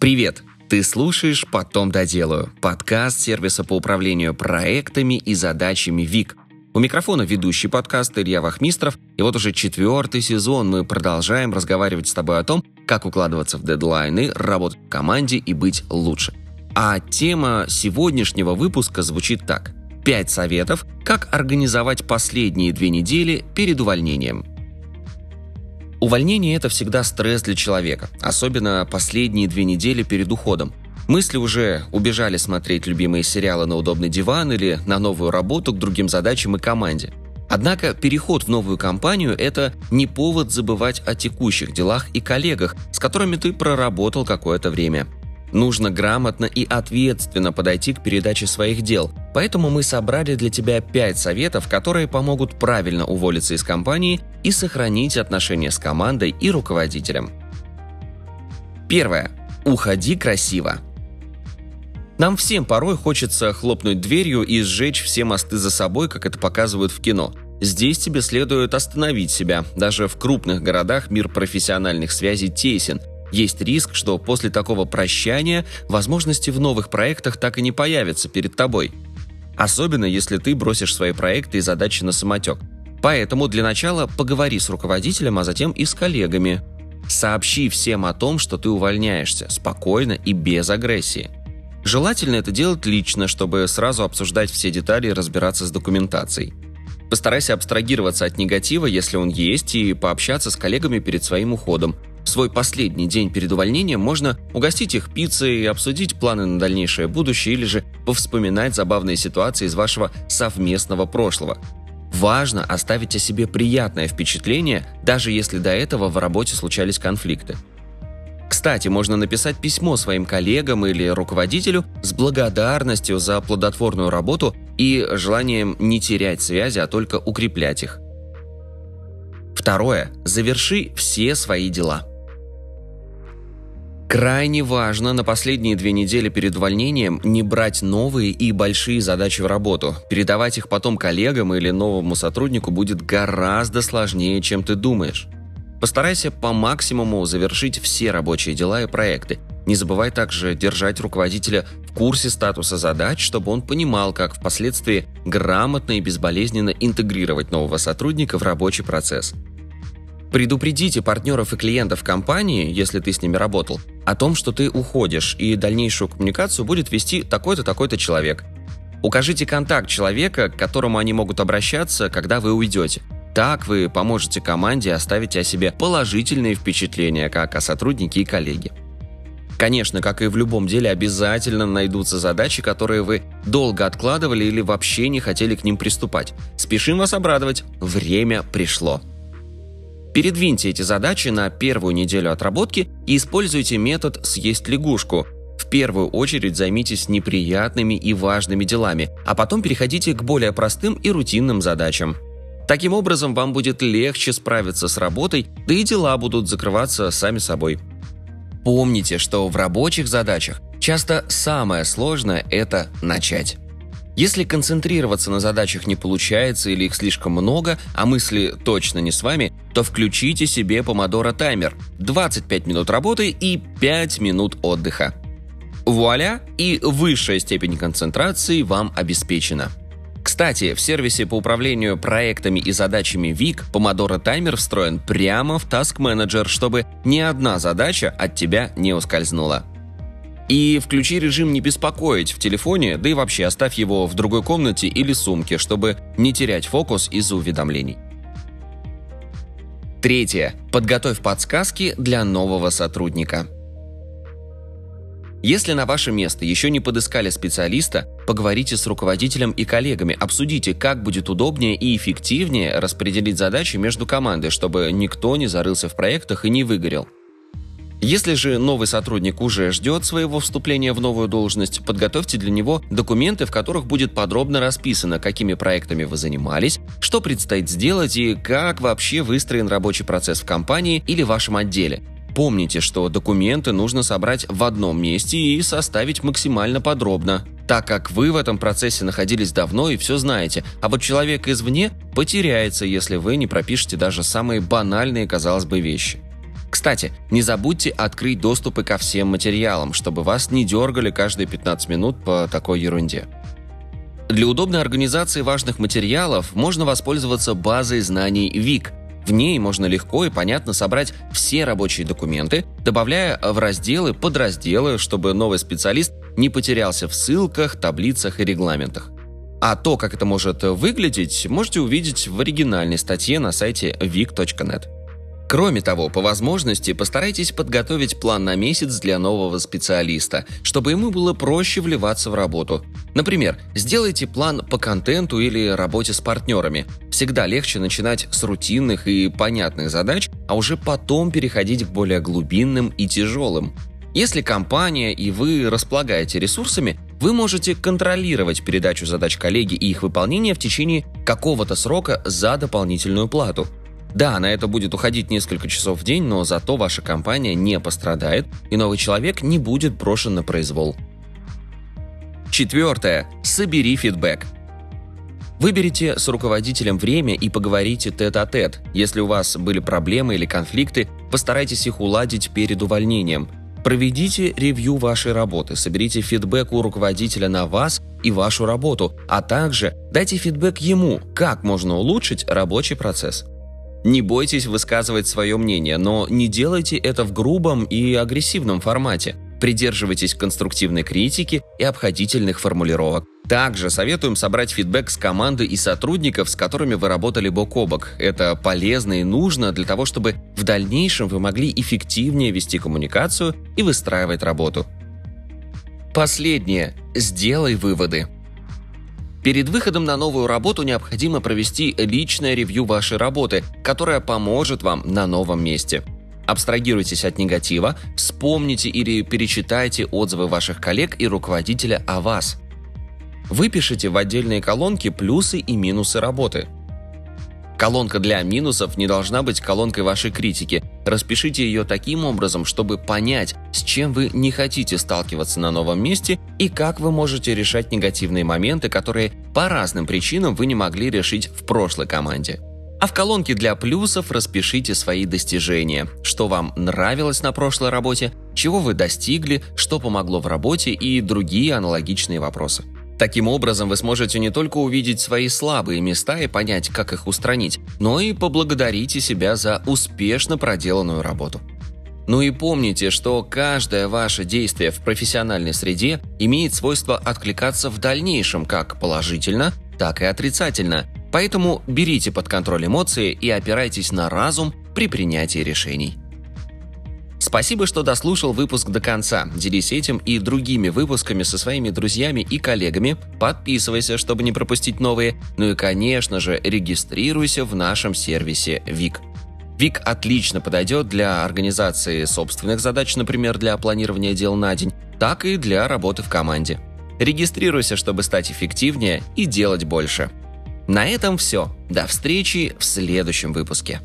Привет! Ты слушаешь «Потом доделаю» – подкаст сервиса по управлению проектами и задачами ВИК. У микрофона ведущий подкаст Илья Вахмистров, и вот уже четвертый сезон мы продолжаем разговаривать с тобой о том, как укладываться в дедлайны, работать в команде и быть лучше. А тема сегодняшнего выпуска звучит так. Пять советов, как организовать последние две недели перед увольнением. Увольнение – это всегда стресс для человека, особенно последние две недели перед уходом. Мысли уже убежали смотреть любимые сериалы на удобный диван или на новую работу к другим задачам и команде. Однако переход в новую компанию – это не повод забывать о текущих делах и коллегах, с которыми ты проработал какое-то время – Нужно грамотно и ответственно подойти к передаче своих дел, поэтому мы собрали для тебя 5 советов, которые помогут правильно уволиться из компании и сохранить отношения с командой и руководителем. Первое. Уходи красиво. Нам всем порой хочется хлопнуть дверью и сжечь все мосты за собой, как это показывают в кино. Здесь тебе следует остановить себя. Даже в крупных городах мир профессиональных связей тесен, есть риск, что после такого прощания возможности в новых проектах так и не появятся перед тобой. Особенно, если ты бросишь свои проекты и задачи на самотек. Поэтому для начала поговори с руководителем, а затем и с коллегами. Сообщи всем о том, что ты увольняешься, спокойно и без агрессии. Желательно это делать лично, чтобы сразу обсуждать все детали и разбираться с документацией. Постарайся абстрагироваться от негатива, если он есть, и пообщаться с коллегами перед своим уходом, в свой последний день перед увольнением можно угостить их пиццей, обсудить планы на дальнейшее будущее или же повспоминать забавные ситуации из вашего совместного прошлого. Важно оставить о себе приятное впечатление, даже если до этого в работе случались конфликты. Кстати, можно написать письмо своим коллегам или руководителю с благодарностью за плодотворную работу и желанием не терять связи, а только укреплять их. Второе. Заверши все свои дела. Крайне важно на последние две недели перед увольнением не брать новые и большие задачи в работу. Передавать их потом коллегам или новому сотруднику будет гораздо сложнее, чем ты думаешь. Постарайся по максимуму завершить все рабочие дела и проекты. Не забывай также держать руководителя в курсе статуса задач, чтобы он понимал, как впоследствии грамотно и безболезненно интегрировать нового сотрудника в рабочий процесс. Предупредите партнеров и клиентов компании, если ты с ними работал, о том, что ты уходишь, и дальнейшую коммуникацию будет вести такой-то, такой-то человек. Укажите контакт человека, к которому они могут обращаться, когда вы уйдете. Так вы поможете команде оставить о себе положительные впечатления как о сотруднике и коллеге. Конечно, как и в любом деле, обязательно найдутся задачи, которые вы долго откладывали или вообще не хотели к ним приступать. Спешим вас обрадовать. Время пришло. Передвиньте эти задачи на первую неделю отработки и используйте метод «съесть лягушку». В первую очередь займитесь неприятными и важными делами, а потом переходите к более простым и рутинным задачам. Таким образом, вам будет легче справиться с работой, да и дела будут закрываться сами собой. Помните, что в рабочих задачах часто самое сложное – это начать. Если концентрироваться на задачах не получается или их слишком много, а мысли точно не с вами, то включите себе помодоро таймер 25 минут работы и 5 минут отдыха. Вуаля! И высшая степень концентрации вам обеспечена. Кстати, в сервисе по управлению проектами и задачами ВИК Pomodoro таймер встроен прямо в Task Manager, чтобы ни одна задача от тебя не ускользнула. И включи режим «Не беспокоить» в телефоне, да и вообще оставь его в другой комнате или сумке, чтобы не терять фокус из-за уведомлений. Третье. Подготовь подсказки для нового сотрудника. Если на ваше место еще не подыскали специалиста, поговорите с руководителем и коллегами, обсудите, как будет удобнее и эффективнее распределить задачи между командой, чтобы никто не зарылся в проектах и не выгорел. Если же новый сотрудник уже ждет своего вступления в новую должность, подготовьте для него документы, в которых будет подробно расписано, какими проектами вы занимались, что предстоит сделать и как вообще выстроен рабочий процесс в компании или вашем отделе. Помните, что документы нужно собрать в одном месте и составить максимально подробно, так как вы в этом процессе находились давно и все знаете, а вот человек извне потеряется, если вы не пропишете даже самые банальные, казалось бы, вещи. Кстати, не забудьте открыть доступы ко всем материалам, чтобы вас не дергали каждые 15 минут по такой ерунде. Для удобной организации важных материалов можно воспользоваться базой знаний ВИК. В ней можно легко и понятно собрать все рабочие документы, добавляя в разделы подразделы, чтобы новый специалист не потерялся в ссылках, таблицах и регламентах. А то, как это может выглядеть, можете увидеть в оригинальной статье на сайте vic.net. Кроме того, по возможности постарайтесь подготовить план на месяц для нового специалиста, чтобы ему было проще вливаться в работу. Например, сделайте план по контенту или работе с партнерами. Всегда легче начинать с рутинных и понятных задач, а уже потом переходить к более глубинным и тяжелым. Если компания и вы располагаете ресурсами, вы можете контролировать передачу задач коллеги и их выполнение в течение какого-то срока за дополнительную плату – да, на это будет уходить несколько часов в день, но зато ваша компания не пострадает, и новый человек не будет брошен на произвол. Четвертое. Собери фидбэк. Выберите с руководителем время и поговорите тет-а-тет. Если у вас были проблемы или конфликты, постарайтесь их уладить перед увольнением. Проведите ревью вашей работы, соберите фидбэк у руководителя на вас и вашу работу, а также дайте фидбэк ему, как можно улучшить рабочий процесс. Не бойтесь высказывать свое мнение, но не делайте это в грубом и агрессивном формате. Придерживайтесь конструктивной критики и обходительных формулировок. Также советуем собрать фидбэк с команды и сотрудников, с которыми вы работали бок о бок. Это полезно и нужно для того, чтобы в дальнейшем вы могли эффективнее вести коммуникацию и выстраивать работу. Последнее. Сделай выводы. Перед выходом на новую работу необходимо провести личное ревью вашей работы, которое поможет вам на новом месте. Абстрагируйтесь от негатива, вспомните или перечитайте отзывы ваших коллег и руководителя о вас. Выпишите в отдельные колонки плюсы и минусы работы – Колонка для минусов не должна быть колонкой вашей критики. Распишите ее таким образом, чтобы понять, с чем вы не хотите сталкиваться на новом месте и как вы можете решать негативные моменты, которые по разным причинам вы не могли решить в прошлой команде. А в колонке для плюсов распишите свои достижения, что вам нравилось на прошлой работе, чего вы достигли, что помогло в работе и другие аналогичные вопросы. Таким образом, вы сможете не только увидеть свои слабые места и понять, как их устранить, но и поблагодарите себя за успешно проделанную работу. Ну и помните, что каждое ваше действие в профессиональной среде имеет свойство откликаться в дальнейшем как положительно, так и отрицательно. Поэтому берите под контроль эмоции и опирайтесь на разум при принятии решений. Спасибо, что дослушал выпуск до конца. Делись этим и другими выпусками со своими друзьями и коллегами. Подписывайся, чтобы не пропустить новые. Ну и, конечно же, регистрируйся в нашем сервисе ВИК. ВИК отлично подойдет для организации собственных задач, например, для планирования дел на день, так и для работы в команде. Регистрируйся, чтобы стать эффективнее и делать больше. На этом все. До встречи в следующем выпуске.